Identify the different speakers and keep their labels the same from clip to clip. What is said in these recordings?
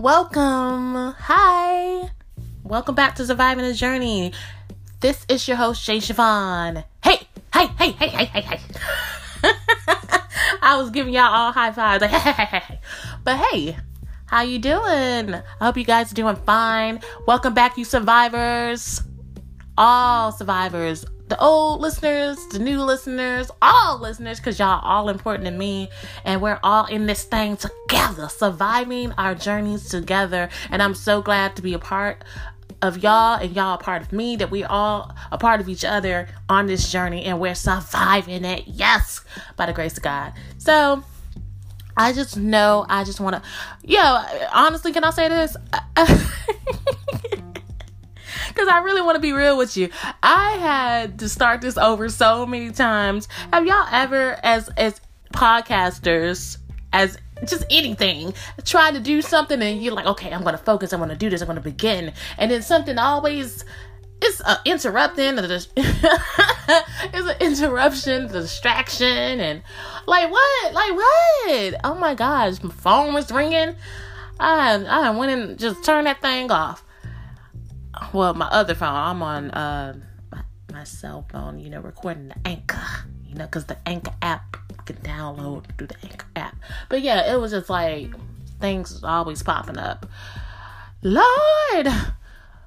Speaker 1: Welcome. Hi. Welcome back to Surviving the Journey. This is your host, Shay Siobhan. Hey, hey, hey, hey, hey, hey, hey. I was giving y'all all high fives. Like. But hey, how you doing? I hope you guys are doing fine. Welcome back, you survivors. All survivors. The old listeners, the new listeners, all listeners, because y'all all important to me. And we're all in this thing together, surviving our journeys together. And I'm so glad to be a part of y'all and y'all a part of me that we're all a part of each other on this journey and we're surviving it yes by the grace of god so i just know i just want to yo honestly can i say this because I really want to be real with you. I had to start this over so many times. Have y'all ever, as as podcasters, as just anything, try to do something and you're like, okay, I'm gonna focus. I'm gonna do this. I'm gonna begin, and then something always it's an interrupting it's an interruption distraction and like what like what oh my gosh my phone was ringing i i went and just turned that thing off well, my other phone, I'm on uh, my, my cell phone, you know, recording the Anchor, you know, because the Anchor app can download through the Anchor app. But yeah, it was just like things always popping up. Lord,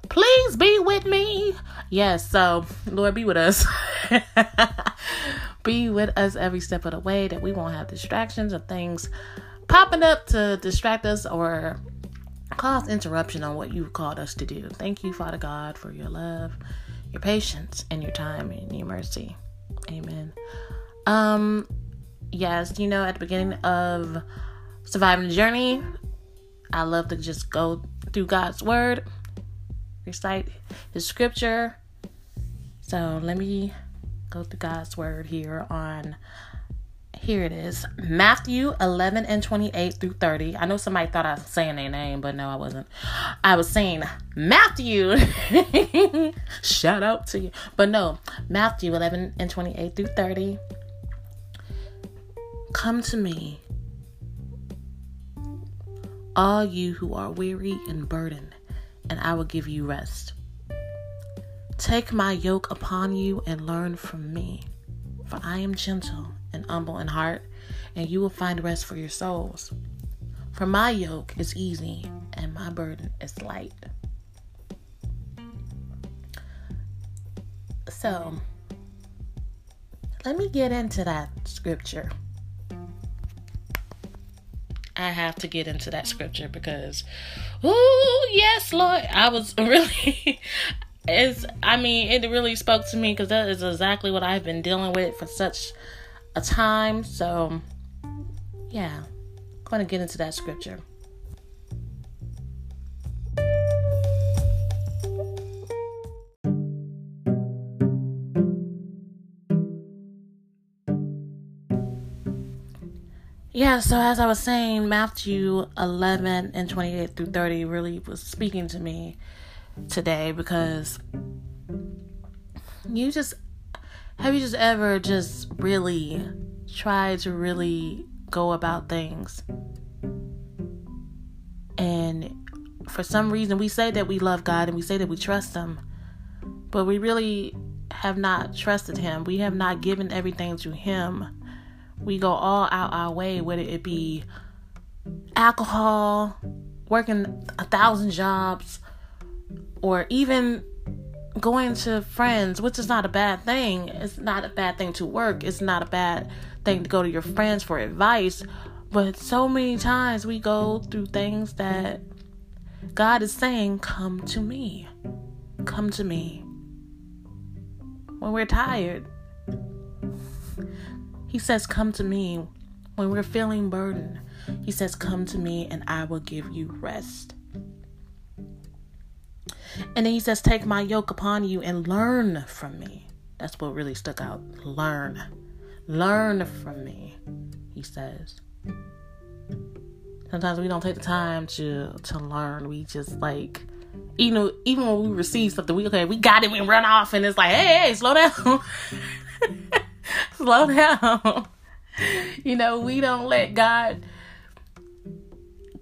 Speaker 1: please be with me. Yes, so Lord, be with us. be with us every step of the way that we won't have distractions or things popping up to distract us or cause interruption on what you've called us to do. Thank you, Father God, for your love, your patience, and your time and your mercy. Amen. Um, yes, you know, at the beginning of surviving the journey, I love to just go through God's word, recite His scripture. So let me go through God's word here on here it is Matthew 11 and 28 through 30. I know somebody thought I was saying their name, but no, I wasn't. I was saying Matthew. Shout out to you. But no, Matthew 11 and 28 through 30. Come to me, all you who are weary and burdened, and I will give you rest. Take my yoke upon you and learn from me, for I am gentle and humble in heart, and you will find rest for your souls. For my yoke is easy and my burden is light. So, let me get into that scripture. I have to get into that scripture because, oh, yes, Lord. I was really, it's, I mean, it really spoke to me because that is exactly what I've been dealing with for such a time. So, yeah, going to get into that scripture. Yeah, so as I was saying, Matthew 11 and 28 through 30 really was speaking to me today because you just have you just ever just really tried to really go about things? And for some reason, we say that we love God and we say that we trust Him, but we really have not trusted Him. We have not given everything to Him. We go all out our way, whether it be alcohol, working a thousand jobs, or even going to friends, which is not a bad thing. It's not a bad thing to work. It's not a bad thing to go to your friends for advice. But so many times we go through things that God is saying, Come to me. Come to me. When we're tired, He says, Come to me. When we're feeling burdened, He says, Come to me and I will give you rest. And then he says, Take my yoke upon you and learn from me. That's what really stuck out. Learn. Learn from me, he says. Sometimes we don't take the time to to learn. We just like you know, even when we receive something, we okay, we got it, we run off and it's like, hey, hey, slow down. slow down. you know, we don't let God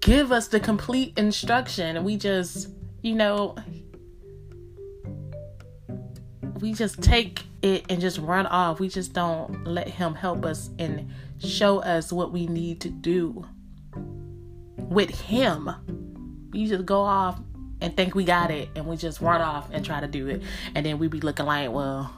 Speaker 1: give us the complete instruction. We just, you know, we just take it and just run off. We just don't let him help us and show us what we need to do with him. We just go off and think we got it and we just run off and try to do it. And then we be looking like, well,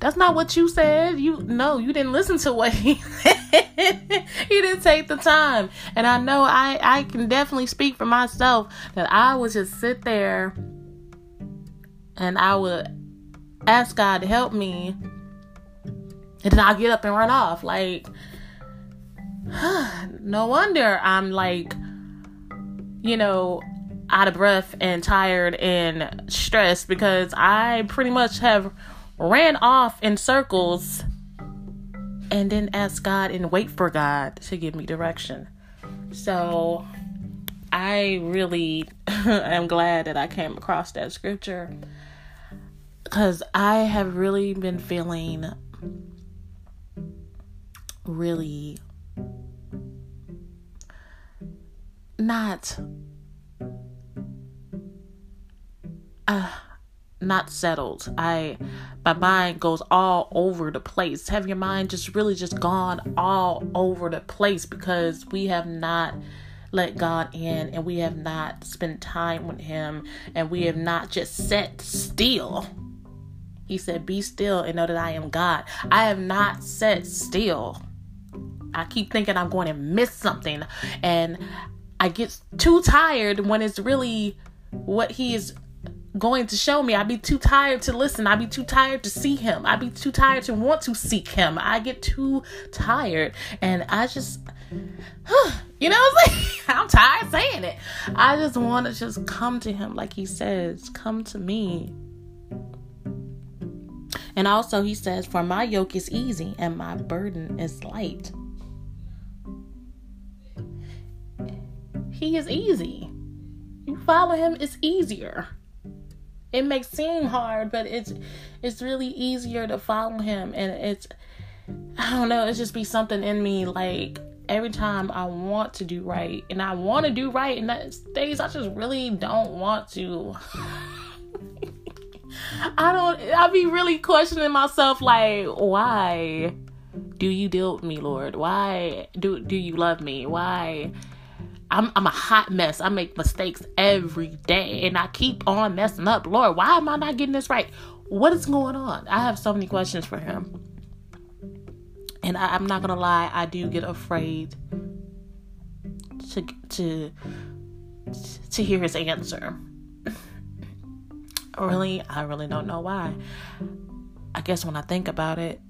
Speaker 1: that's not what you said. You no, you didn't listen to what he he didn't take the time. And I know I I can definitely speak for myself that I would just sit there and I would ask God to help me. And then I'll get up and run off. Like no wonder I'm like you know out of breath and tired and stressed because I pretty much have ran off in circles and then ask God and wait for God to give me direction. So I really am glad that I came across that scripture because I have really been feeling really not uh not settled. I my mind goes all over the place. Have your mind just really just gone all over the place because we have not let God in and we have not spent time with him and we have not just sat still. He said, Be still and know that I am God. I have not sat still. I keep thinking I'm going to miss something and I get too tired when it's really what he is going to show me. I'd be too tired to listen. I'd be too tired to see him. I'd be too tired to want to seek him. I get too tired. And I just, you know I'm saying? I'm tired saying it. I just want to just come to him like he says, come to me. And also, he says, For my yoke is easy and my burden is light. He is easy. You follow him, it's easier it may seem hard, but it's it's really easier to follow him and it's I don't know, it's just be something in me like every time I want to do right and I want to do right and that days I just really don't want to. I don't I be really questioning myself like why do you deal with me, Lord? Why do do you love me? Why I'm, I'm a hot mess. I make mistakes every day and I keep on messing up. Lord, why am I not getting this right? What is going on? I have so many questions for him. And I, I'm not gonna lie, I do get afraid to to to hear his answer. Really, I really don't know why. I guess when I think about it,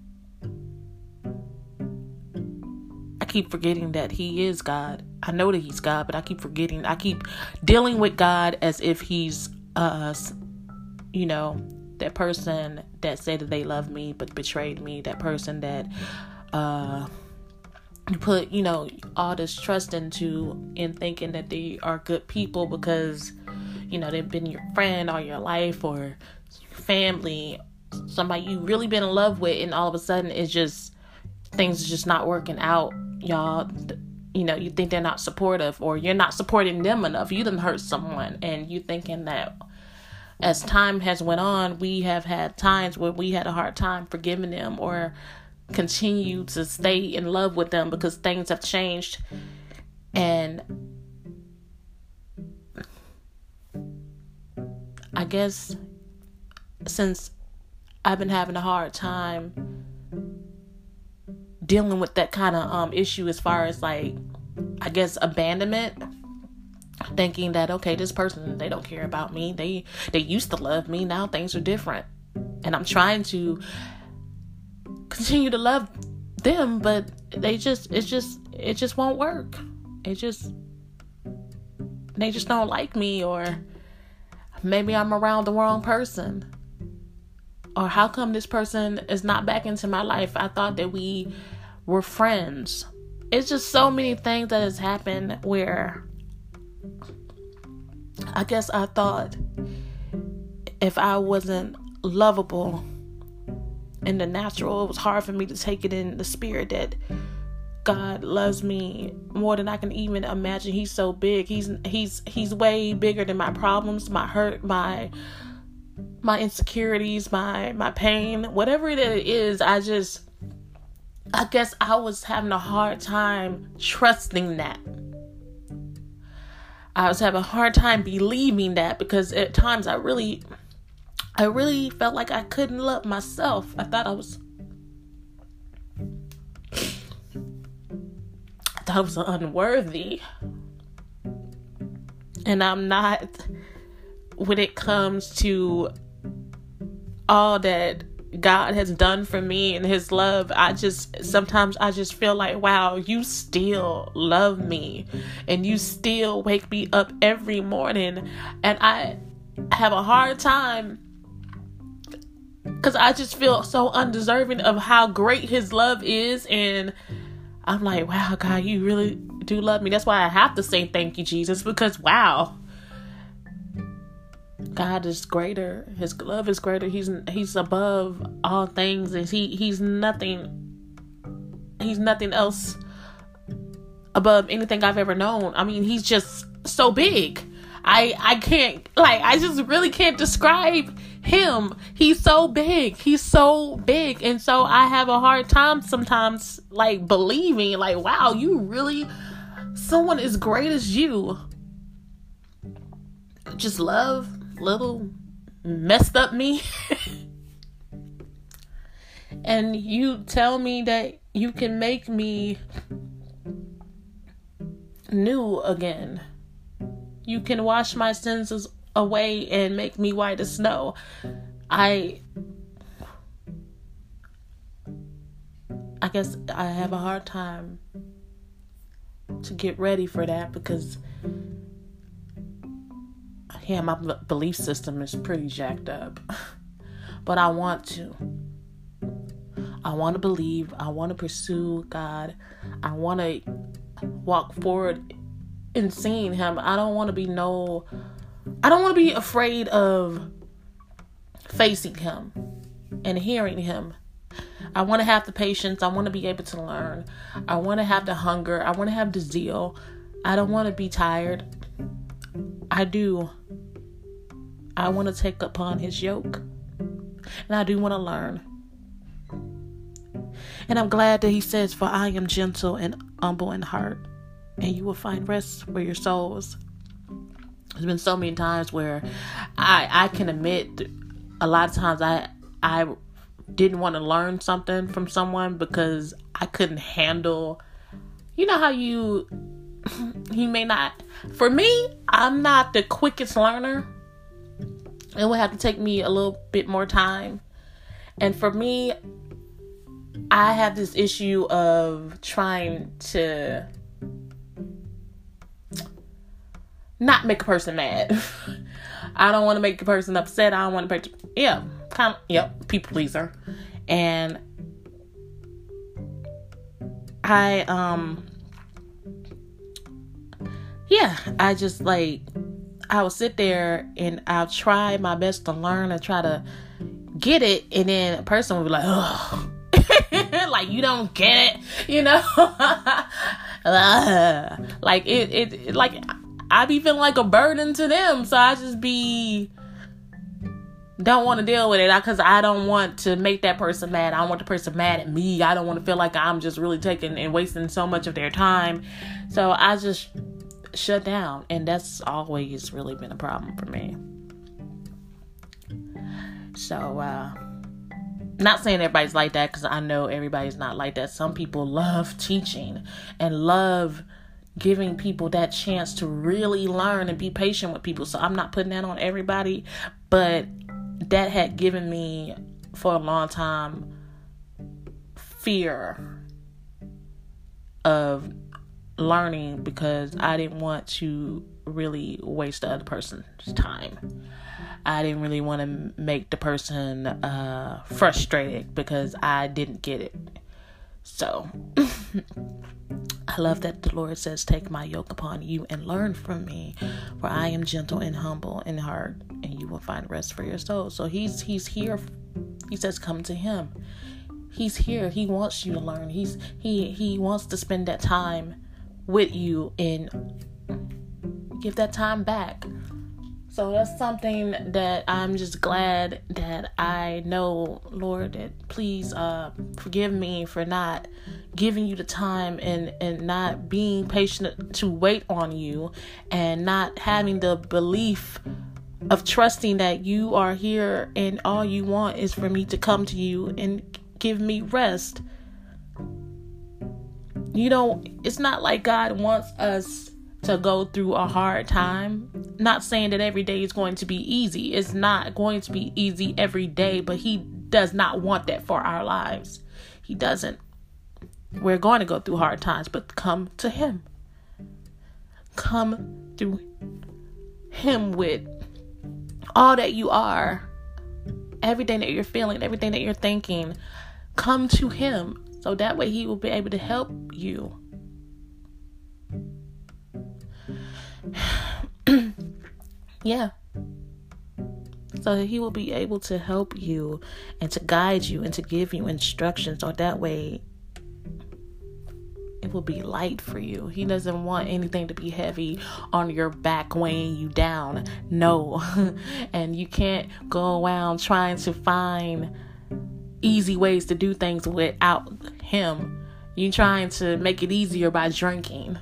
Speaker 1: I keep forgetting that he is God I know that he's God, but I keep forgetting. I keep dealing with God as if he's uh you know, that person that said that they love me but betrayed me, that person that uh you put, you know, all this trust into in thinking that they are good people because you know, they've been your friend all your life or family, somebody you really been in love with and all of a sudden it's just things just not working out, y'all you know, you think they're not supportive or you're not supporting them enough. You didn't hurt someone and you thinking that as time has went on, we have had times where we had a hard time forgiving them or continue to stay in love with them because things have changed and I guess since I've been having a hard time dealing with that kind of um issue as far as like I guess abandonment thinking that okay this person they don't care about me. They they used to love me. Now things are different. And I'm trying to continue to love them but they just it's just it just won't work. It just they just don't like me or maybe I'm around the wrong person or how come this person is not back into my life I thought that we were friends. It's just so many things that has happened where I guess I thought if I wasn't lovable in the natural, it was hard for me to take it in the spirit that God loves me more than I can even imagine. He's so big. He's he's he's way bigger than my problems, my hurt, my my insecurities, my my pain, whatever it is. I just I guess I was having a hard time trusting that. I was having a hard time believing that because at times I really I really felt like I couldn't love myself. I thought I was I was unworthy. And I'm not when it comes to all that God has done for me and his love. I just sometimes I just feel like, wow, you still love me and you still wake me up every morning and I have a hard time cuz I just feel so undeserving of how great his love is and I'm like, wow, God, mm-hmm. you really do love me. That's why I have to say thank you, Jesus, because wow. God is greater. His love is greater. He's he's above all things and he he's nothing he's nothing else above anything I've ever known. I mean, he's just so big. I I can't like I just really can't describe him. He's so big. He's so big. And so I have a hard time sometimes like believing like wow, you really someone as great as you just love little messed up me. and you tell me that you can make me new again. You can wash my sins away and make me white as snow. I I guess I have a hard time to get ready for that because yeah, my belief system is pretty jacked up. but I want to. I want to believe. I want to pursue God. I want to walk forward in seeing Him. I don't want to be no I don't want to be afraid of facing him and hearing him. I want to have the patience. I want to be able to learn. I want to have the hunger. I want to have the zeal. I don't want to be tired. I do. I want to take upon his yoke. And I do want to learn. And I'm glad that he says, For I am gentle and humble in heart, and you will find rest for your souls there's been so many times where I I can admit a lot of times I I didn't want to learn something from someone because I couldn't handle you know how you he may not for me I'm not the quickest learner. It would have to take me a little bit more time. And for me I have this issue of trying to not make a person mad. I don't want to make a person upset. I don't want to, make yeah, kind of, yep, people pleaser. And I, um, yeah, I just like, I will sit there and I'll try my best to learn and try to get it. And then a person will be like, oh, like you don't get it, you know? like it, it, like I be feeling like a burden to them. So I just be don't want to deal with it because I don't want to make that person mad. I don't want the person mad at me. I don't want to feel like I'm just really taking and wasting so much of their time. So I just shut down, and that's always really been a problem for me. So, uh, not saying everybody's like that because I know everybody's not like that. Some people love teaching and love giving people that chance to really learn and be patient with people. So I'm not putting that on everybody, but that had given me for a long time fear of learning because I didn't want to really waste the other person's time. I didn't really want to make the person uh, frustrated because I didn't get it. So I love that the Lord says, Take my yoke upon you and learn from me, for I am gentle and humble in heart, and you will find rest for your soul. So he's he's here. He says, Come to him. He's here. He wants you to learn. He's he he wants to spend that time with you and give that time back. So that's something that I'm just glad that I know, Lord, that please uh, forgive me for not giving you the time and, and not being patient to wait on you and not having the belief of trusting that you are here and all you want is for me to come to you and give me rest. You know, it's not like God wants us to go through a hard time. Not saying that every day is going to be easy. It's not going to be easy every day, but He does not want that for our lives. He doesn't. We're going to go through hard times, but come to Him. Come to Him with all that you are, everything that you're feeling, everything that you're thinking. Come to Him so that way He will be able to help you yeah. So he will be able to help you and to guide you and to give you instructions so that way it will be light for you. He doesn't want anything to be heavy on your back, weighing you down. No. and you can't go around trying to find easy ways to do things without him. You're trying to make it easier by drinking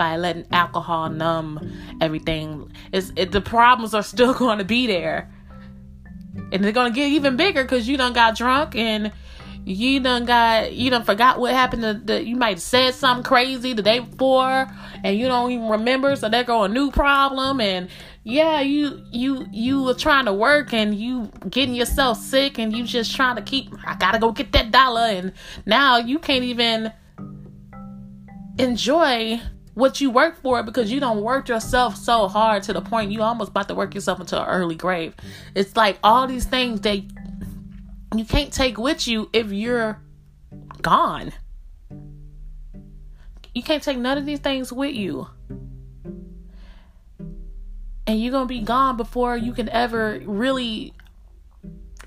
Speaker 1: by letting alcohol numb everything. It's it, the problems are still going to be there, and they're going to get even bigger because you done got drunk and you done got you done forgot what happened the you might have said something crazy the day before and you don't even remember so there go a new problem. And yeah you you you were trying to work and you getting yourself sick and you just trying to keep i gotta go get that dollar. And now you can't even enjoy what you work for because you don't work yourself so hard to the point you almost about to work yourself into an early grave. It's like all these things that you can't take with you if you're gone. You can't take none of these things with you. And you're going to be gone before you can ever really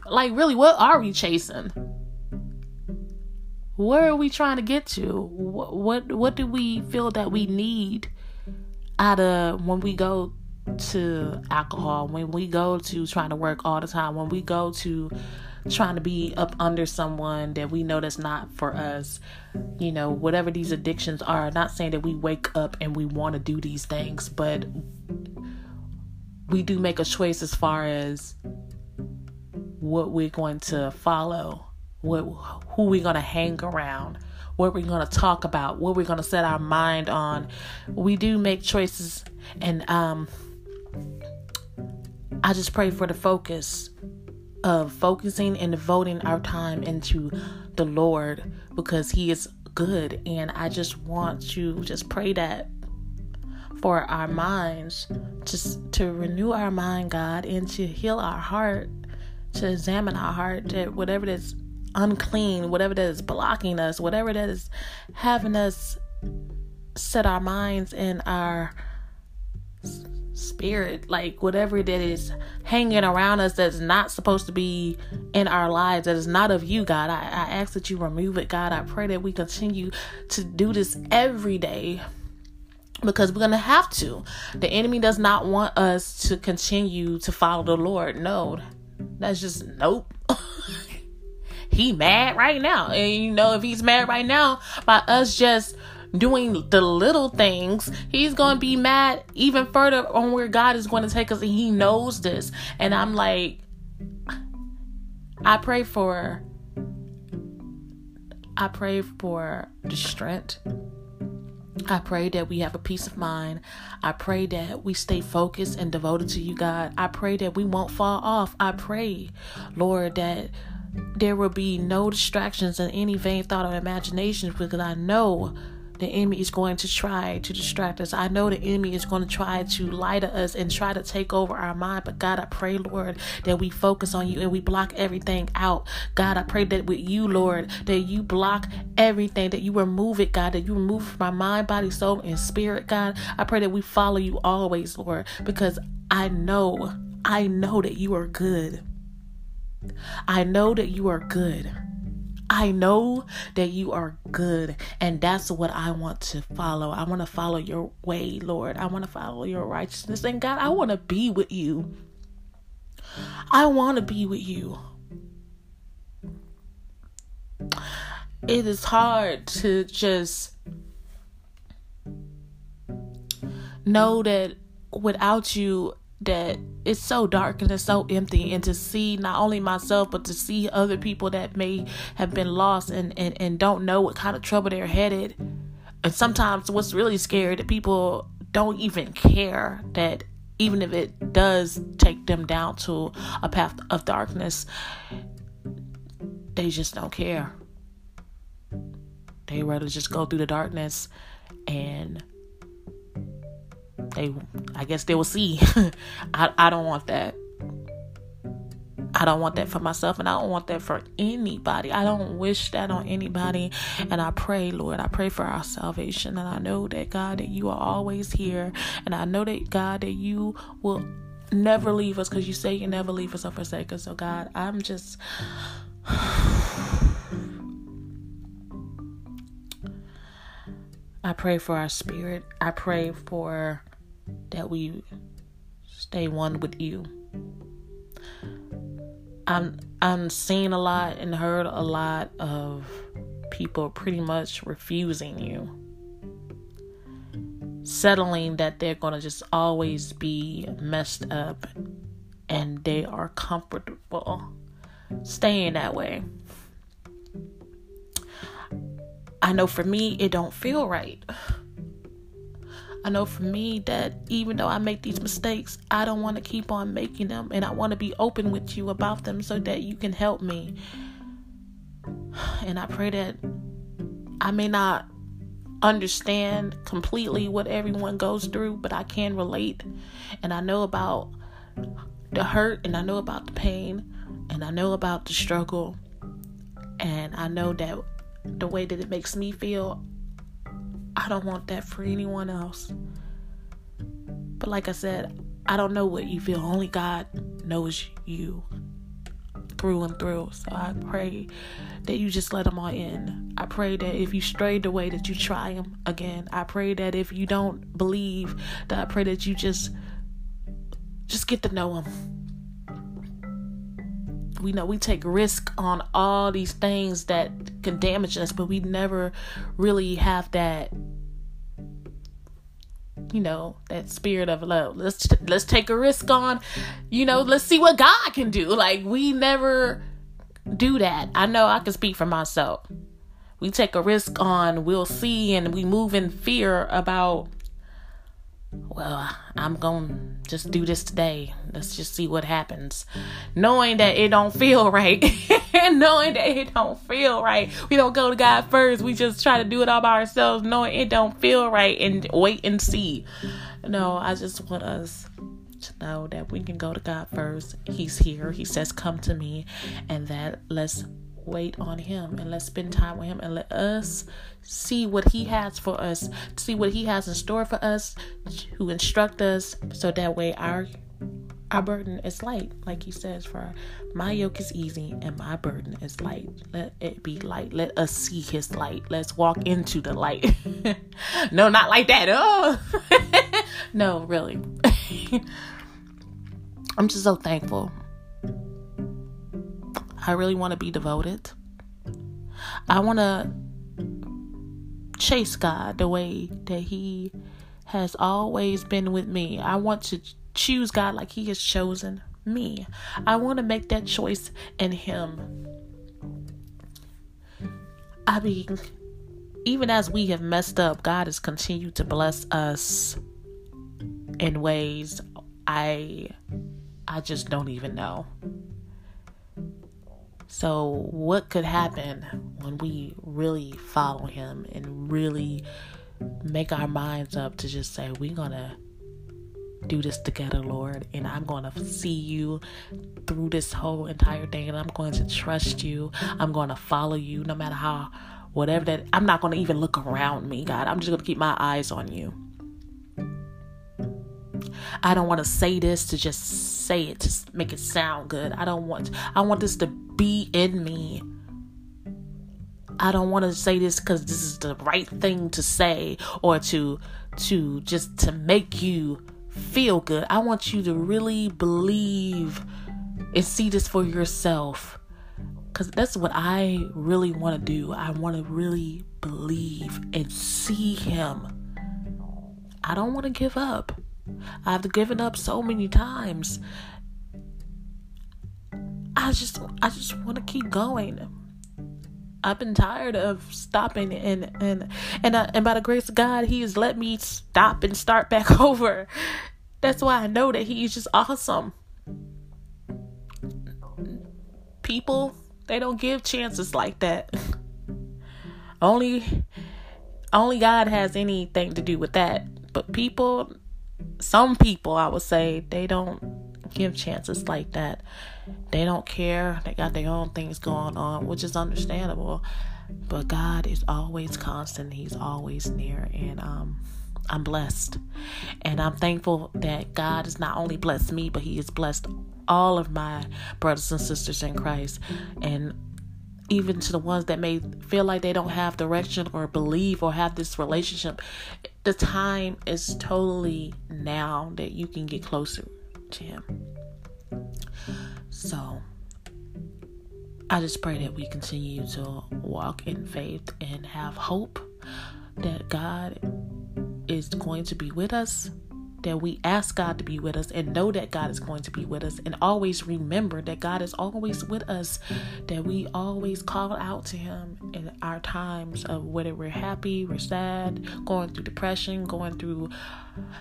Speaker 1: like really what are we chasing? Where are we trying to get to? What what, what do we feel that we need out of when we go to alcohol, when we go to trying to work all the time, when we go to trying to be up under someone that we know that's not for us, you know, whatever these addictions are. Not saying that we wake up and we want to do these things, but we do make a choice as far as what we're going to follow what who we're going to hang around what we're going to talk about what we're going to set our mind on. We do make choices and um i just pray for the focus of focusing and devoting our time into the lord because he is good. And i just want to just pray that for our minds just to renew our mind god and to heal our heart to examine our heart that whatever that's unclean, whatever that is blocking us, whatever that is having us set our minds and our spirit, like whatever that is hanging around us that's not supposed to be in our lives, that is not of you, God. I, I ask that you remove it, God. I pray that we continue to do this every day because we're going to have to. The enemy does not want us to continue to follow the Lord. No, that's just nope. he mad right now. And you know, if he's mad right now by us just doing the little things, he's going to be mad even further on where God is going to take us. And he knows this. And I'm like, I pray for, I pray for the strength. I pray that we have a peace of mind. I pray that we stay focused and devoted to you, God. I pray that we won't fall off. I pray, Lord, that there will be no distractions in any vain thought or imagination because I know the enemy is going to try to distract us. I know the enemy is going to try to lie to us and try to take over our mind. But God, I pray, Lord, that we focus on you and we block everything out. God, I pray that with you, Lord, that you block everything, that you remove it, God, that you remove my mind, body, soul, and spirit, God. I pray that we follow you always, Lord, because I know, I know that you are good. I know that you are good. I know that you are good, and that's what I want to follow. I want to follow your way, Lord. I want to follow your righteousness. And God, I want to be with you. I want to be with you. It is hard to just know that without you that it's so dark and it's so empty and to see not only myself but to see other people that may have been lost and, and, and don't know what kind of trouble they're headed. And sometimes what's really scary that people don't even care that even if it does take them down to a path of darkness they just don't care. They rather just go through the darkness and they I guess they will see. I I don't want that. I don't want that for myself and I don't want that for anybody. I don't wish that on anybody. And I pray, Lord, I pray for our salvation. And I know that, God, that you are always here. And I know that, God, that you will never leave us because you say you never leave us or forsake us. So, God, I'm just. I pray for our spirit. I pray for that we stay one with you. I'm I'm seeing a lot and heard a lot of people pretty much refusing you. Settling that they're going to just always be messed up and they are comfortable staying that way. I know for me it don't feel right. I know for me that even though I make these mistakes, I don't want to keep on making them. And I want to be open with you about them so that you can help me. And I pray that I may not understand completely what everyone goes through, but I can relate. And I know about the hurt, and I know about the pain, and I know about the struggle. And I know that the way that it makes me feel, I don't want that for anyone else. But like I said, I don't know what you feel. Only God knows you through and through. So I pray that you just let them all in. I pray that if you strayed away, that you try them again. I pray that if you don't believe, that I pray that you just just get to know them we know we take risk on all these things that can damage us, but we never really have that you know that spirit of love let's let's take a risk on you know let's see what god can do. Like we never do that. I know i can speak for myself. We take a risk on we'll see and we move in fear about well, I'm going to just do this today. Let's just see what happens. Knowing that it don't feel right. and knowing that it don't feel right. We don't go to God first. We just try to do it all by ourselves knowing it don't feel right and wait and see. No, I just want us to know that we can go to God first. He's here. He says, "Come to me." And that let's wait on him and let's spend time with him and let us see what he has for us see what he has in store for us to instruct us so that way our our burden is light like he says for my yoke is easy and my burden is light. Let it be light. Let us see his light. Let's walk into the light. No not like that. Oh. No really. I'm just so thankful I really want to be devoted. I want to chase God the way that He has always been with me. I want to choose God like He has chosen me. I want to make that choice in Him. I mean, even as we have messed up, God has continued to bless us in ways I I just don't even know. So, what could happen when we really follow Him and really make our minds up to just say, We're going to do this together, Lord, and I'm going to see you through this whole entire thing, and I'm going to trust you. I'm going to follow you no matter how, whatever that, I'm not going to even look around me, God. I'm just going to keep my eyes on you. I don't want to say this to just say it to make it sound good. I don't want I want this to be in me. I don't want to say this cuz this is the right thing to say or to to just to make you feel good. I want you to really believe and see this for yourself. Cuz that's what I really want to do. I want to really believe and see him. I don't want to give up. I've given up so many times. I just I just want to keep going. I've been tired of stopping and and and uh, and by the grace of God, He has let me stop and start back over. That's why I know that He's just awesome. People, they don't give chances like that. only only God has anything to do with that. But people, some people, I would say, they don't give chances like that. They don't care. They got their own things going on, which is understandable. But God is always constant. He's always near. And um, I'm blessed. And I'm thankful that God has not only blessed me, but He has blessed all of my brothers and sisters in Christ. And even to the ones that may feel like they don't have direction or believe or have this relationship, the time is totally now that you can get closer to Him. So, I just pray that we continue to walk in faith and have hope that God is going to be with us that we ask God to be with us and know that God is going to be with us and always remember that God is always with us, that we always call out to Him in our times of whether we're happy, we're sad, going through depression, going through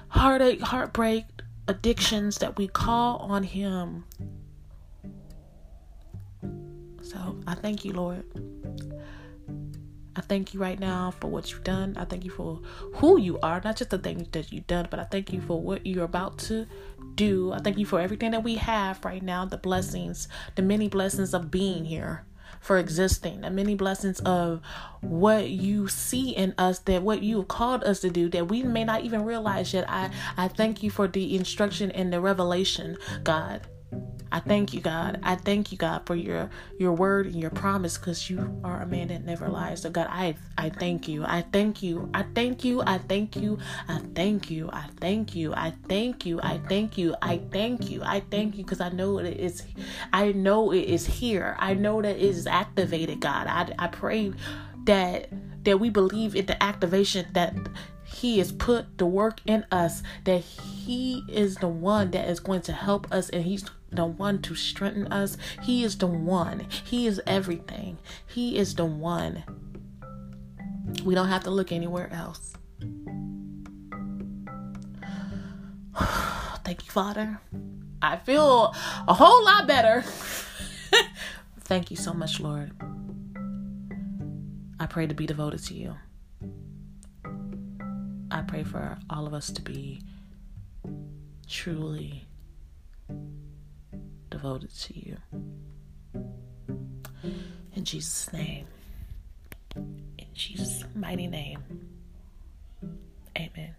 Speaker 1: heartache, heartbreak, addictions, that we call on Him. So I thank you, Lord. I thank you right now for what you've done. I thank you for who you are, not just the things that you've done, but I thank you for what you're about to do. I thank you for everything that we have right now, the blessings, the many blessings of being here, for existing, the many blessings of what you see in us, that what you have called us to do, that we may not even realize yet. I, I thank you for the instruction and the revelation, God. I thank you, God. I thank you, God, for your your word and your promise, because you are a man that never lies. So, God, I I thank you. I thank you. I thank you. I thank you. I thank you. I thank you. I thank you. I thank you. I thank you. I thank you because I know it is. I know it is here. I know that it is activated, God. I I pray that that we believe in the activation that he has put the work in us that he is the one that is going to help us and he's the one to strengthen us. He is the one. He is everything. He is the one. We don't have to look anywhere else. Thank you, Father. I feel a whole lot better. Thank you so much, Lord. I pray to be devoted to you. I pray for all of us to be truly devoted to you. In Jesus' name. In Jesus' mighty name. Amen.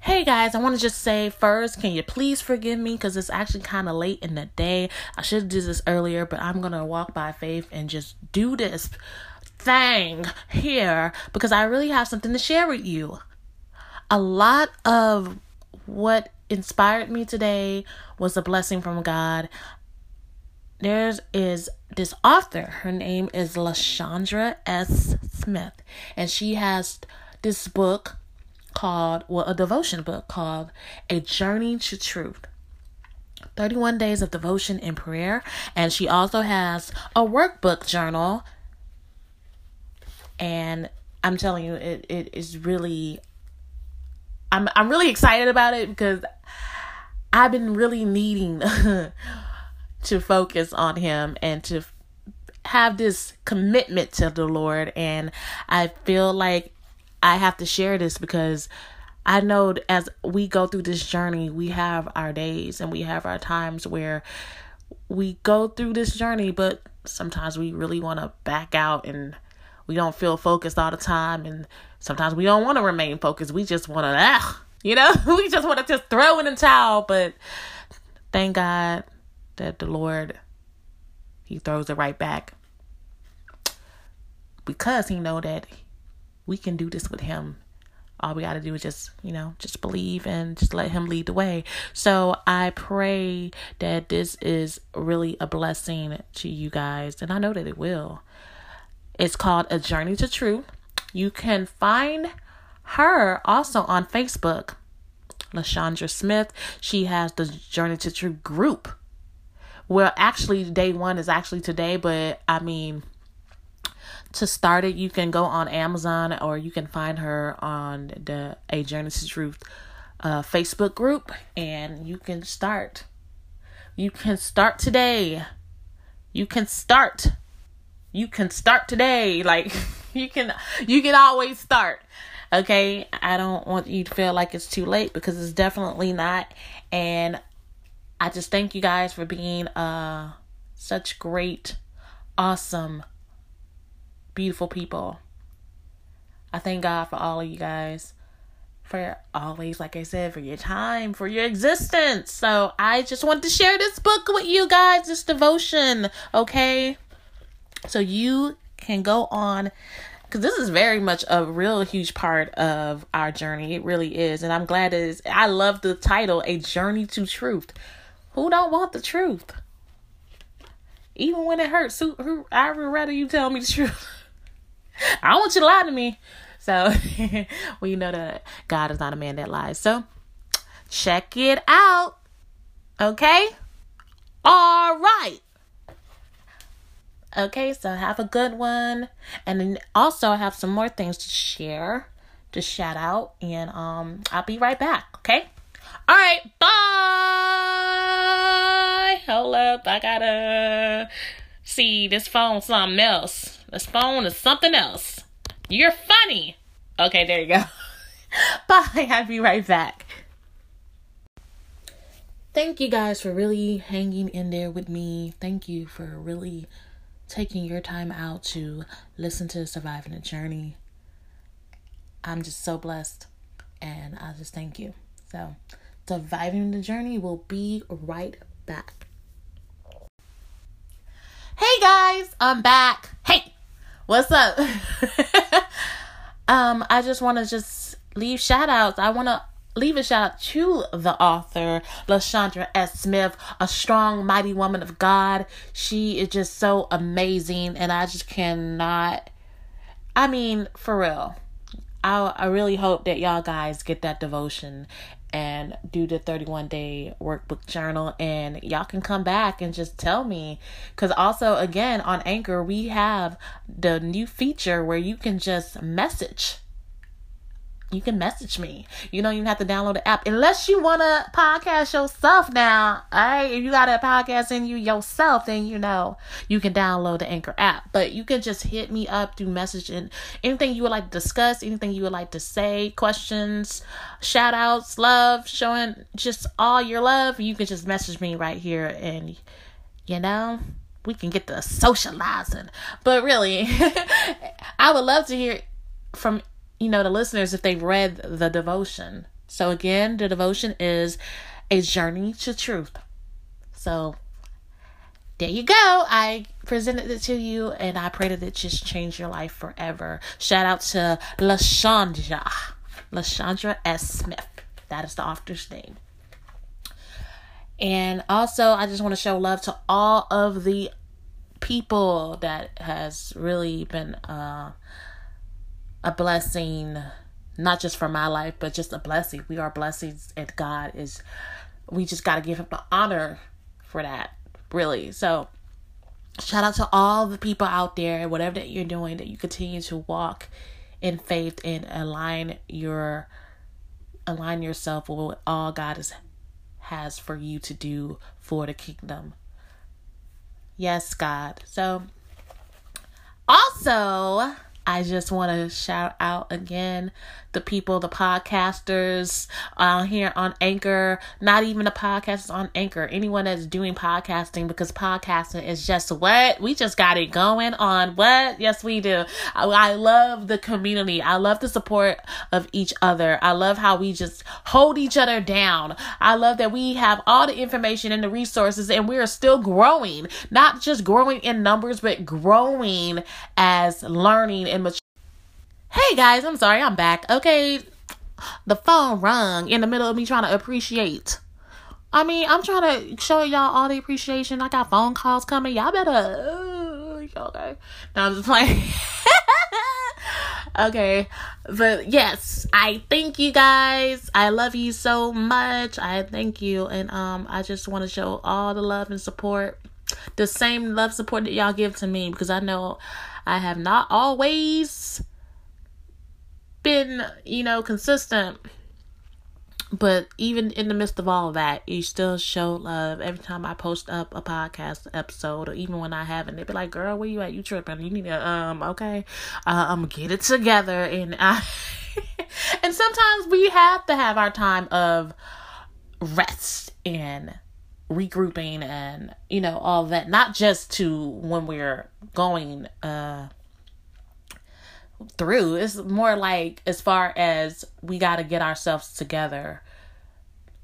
Speaker 1: Hey guys, I want to just say first, can you please forgive me because it's actually kind of late in the day. I should did this earlier, but I'm gonna walk by faith and just do this thing here because I really have something to share with you a lot of what inspired me today was a blessing from God. There is this author. Her name is LaShondra S. Smith, and she has this book called, well, a devotion book called A Journey to Truth. 31 days of devotion and prayer. And she also has a workbook journal. And I'm telling you, it, it is really I'm I'm really excited about it because I've been really needing to focus on him and to have this commitment to the Lord. And I feel like I have to share this because I know as we go through this journey, we have our days and we have our times where we go through this journey, but sometimes we really want to back out and we don't feel focused all the time and sometimes we don't want to remain focused. We just want to ah, you know, we just want to just throw in the towel, but thank God that the Lord he throws it right back. Because he know that we can do this with him. All we got to do is just you know just believe and just let him lead the way. So i pray that this is really a blessing to you guys and i know that it will it's called a journey to truth you can find her also on facebook lashandra smith she has the journey to truth group well actually day one is actually today but i mean to start it, you can go on Amazon or you can find her on the A Journey to Truth uh, Facebook group and you can start. You can start today. You can start. You can start today. Like you can you can always start. Okay? I don't want you to feel like it's too late because it's definitely not. And I just thank you guys for being uh such great awesome beautiful people. I thank God for all of you guys. For always, like I said, for your time, for your existence. So I just want to share this book with you guys, this devotion, okay? So you can go on because this is very much a real huge part of our journey. It really is. And I'm glad it is. I love the title, A Journey to Truth. Who don't want the truth? Even when it hurts, who, who I would rather you tell me the truth. I want you to lie to me. So we know that God is not a man that lies. So check it out. Okay? All right. Okay, so have a good one. And then also I have some more things to share, to shout out, and um I'll be right back, okay? All right, bye. Hold up, I gotta see this phone something else. This phone is something else. You're funny. Okay, there you go. Bye. I'll be right back. Thank you guys for really hanging in there with me. Thank you for really taking your time out to listen to Surviving the Journey. I'm just so blessed and I just thank you. So, Surviving the Journey will be right back. Hey guys, I'm back. Hey, What's up? um, I just want to just leave shout outs. I want to leave a shout out to the author, LaShandra S. Smith, a strong, mighty woman of God. She is just so amazing, and I just cannot. I mean, for real. I I really hope that y'all guys get that devotion and do the 31 day workbook journal and y'all can come back and just tell me cuz also again on anchor we have the new feature where you can just message you can message me. You don't even have to download the app unless you want to podcast yourself now. All right, if you got a podcast in you yourself, then you know you can download the Anchor app. But you can just hit me up through messaging anything you would like to discuss, anything you would like to say, questions, shout outs, love, showing just all your love. You can just message me right here and you know we can get the socializing. But really, I would love to hear from you know, the listeners if they've read the devotion. So again, the devotion is a journey to truth. So there you go. I presented it to you and I pray that it just changed your life forever. Shout out to LaShandra. LaShandra S. Smith. That is the author's name. And also I just want to show love to all of the people that has really been uh a blessing not just for my life but just a blessing. We are blessings and god is we just got to give him the honor for that really. So shout out to all the people out there whatever that you're doing that you continue to walk in faith and align your align yourself with what all god is has for you to do for the kingdom. Yes god. So also I just want to shout out again the people, the podcasters uh, here on Anchor, not even the podcasters on Anchor, anyone that's doing podcasting because podcasting is just what we just got it going on. What? Yes, we do. I, I love the community. I love the support of each other. I love how we just hold each other down. I love that we have all the information and the resources and we are still growing, not just growing in numbers, but growing as learning and maturing Hey guys, I'm sorry, I'm back. Okay, the phone rung in the middle of me trying to appreciate. I mean, I'm trying to show y'all all the appreciation. I got phone calls coming. Y'all better. Uh, okay. Now I'm just playing. okay. But yes, I thank you guys. I love you so much. I thank you. And um I just want to show all the love and support. The same love support that y'all give to me because I know I have not always been, you know, consistent. But even in the midst of all of that, you still show love. Every time I post up a podcast episode, or even when I haven't, they be like, "Girl, where you at? You tripping? You need to um, okay, uh, gonna get it together." And I, and sometimes we have to have our time of rest and regrouping, and you know all that. Not just to when we're going uh through. It's more like as far as we got to get ourselves together.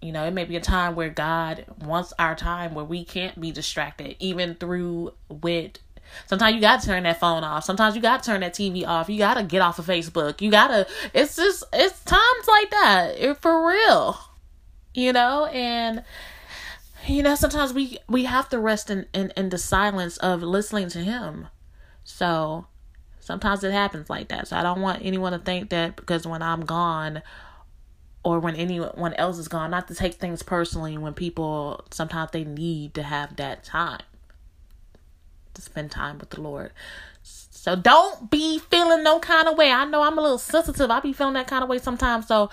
Speaker 1: You know, it may be a time where God wants our time where we can't be distracted, even through with. Sometimes you got to turn that phone off. Sometimes you got to turn that TV off. You got to get off of Facebook. You got to, it's just, it's times like that. It, for real. You know, and you know sometimes we we have to rest in, in in the silence of listening to him so Sometimes it happens like that. So I don't want anyone to think that because when I'm gone or when anyone else is gone, not to take things personally when people sometimes they need to have that time to spend time with the Lord. So don't be feeling no kind of way. I know I'm a little sensitive. I be feeling that kind of way sometimes. So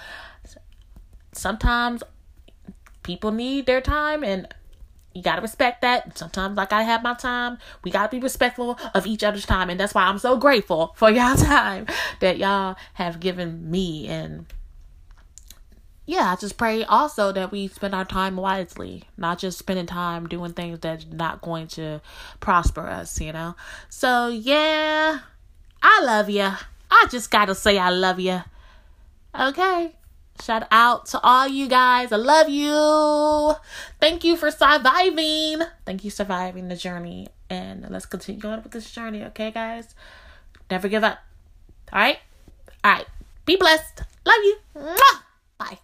Speaker 1: sometimes people need their time and you gotta respect that. Sometimes, like I have my time, we gotta be respectful of each other's time, and that's why I'm so grateful for y'all time that y'all have given me. And yeah, I just pray also that we spend our time wisely, not just spending time doing things that's not going to prosper us, you know. So yeah, I love you. I just gotta say I love you. Okay. Shout out to all you guys. I love you. Thank you for surviving. Thank you surviving the journey. And let's continue on with this journey, okay, guys? Never give up. All right? All right. Be blessed. Love you. Bye.